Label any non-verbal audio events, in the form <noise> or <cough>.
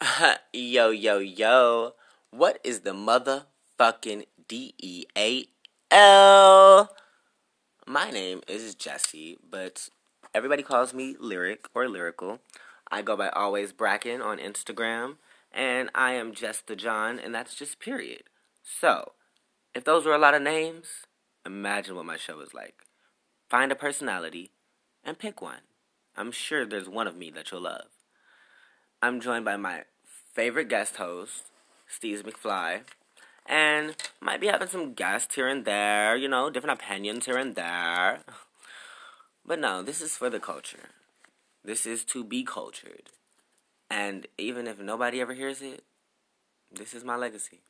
<laughs> yo, yo, yo. What is the motherfucking D E A L? My name is Jesse, but everybody calls me Lyric or Lyrical. I go by Always Bracken on Instagram, and I am just the John, and that's just period. So, if those were a lot of names, imagine what my show is like. Find a personality and pick one. I'm sure there's one of me that you'll love. I'm joined by my favorite guest host, Steve McFly, and might be having some guests here and there, you know, different opinions here and there. But no, this is for the culture. This is to be cultured. And even if nobody ever hears it, this is my legacy.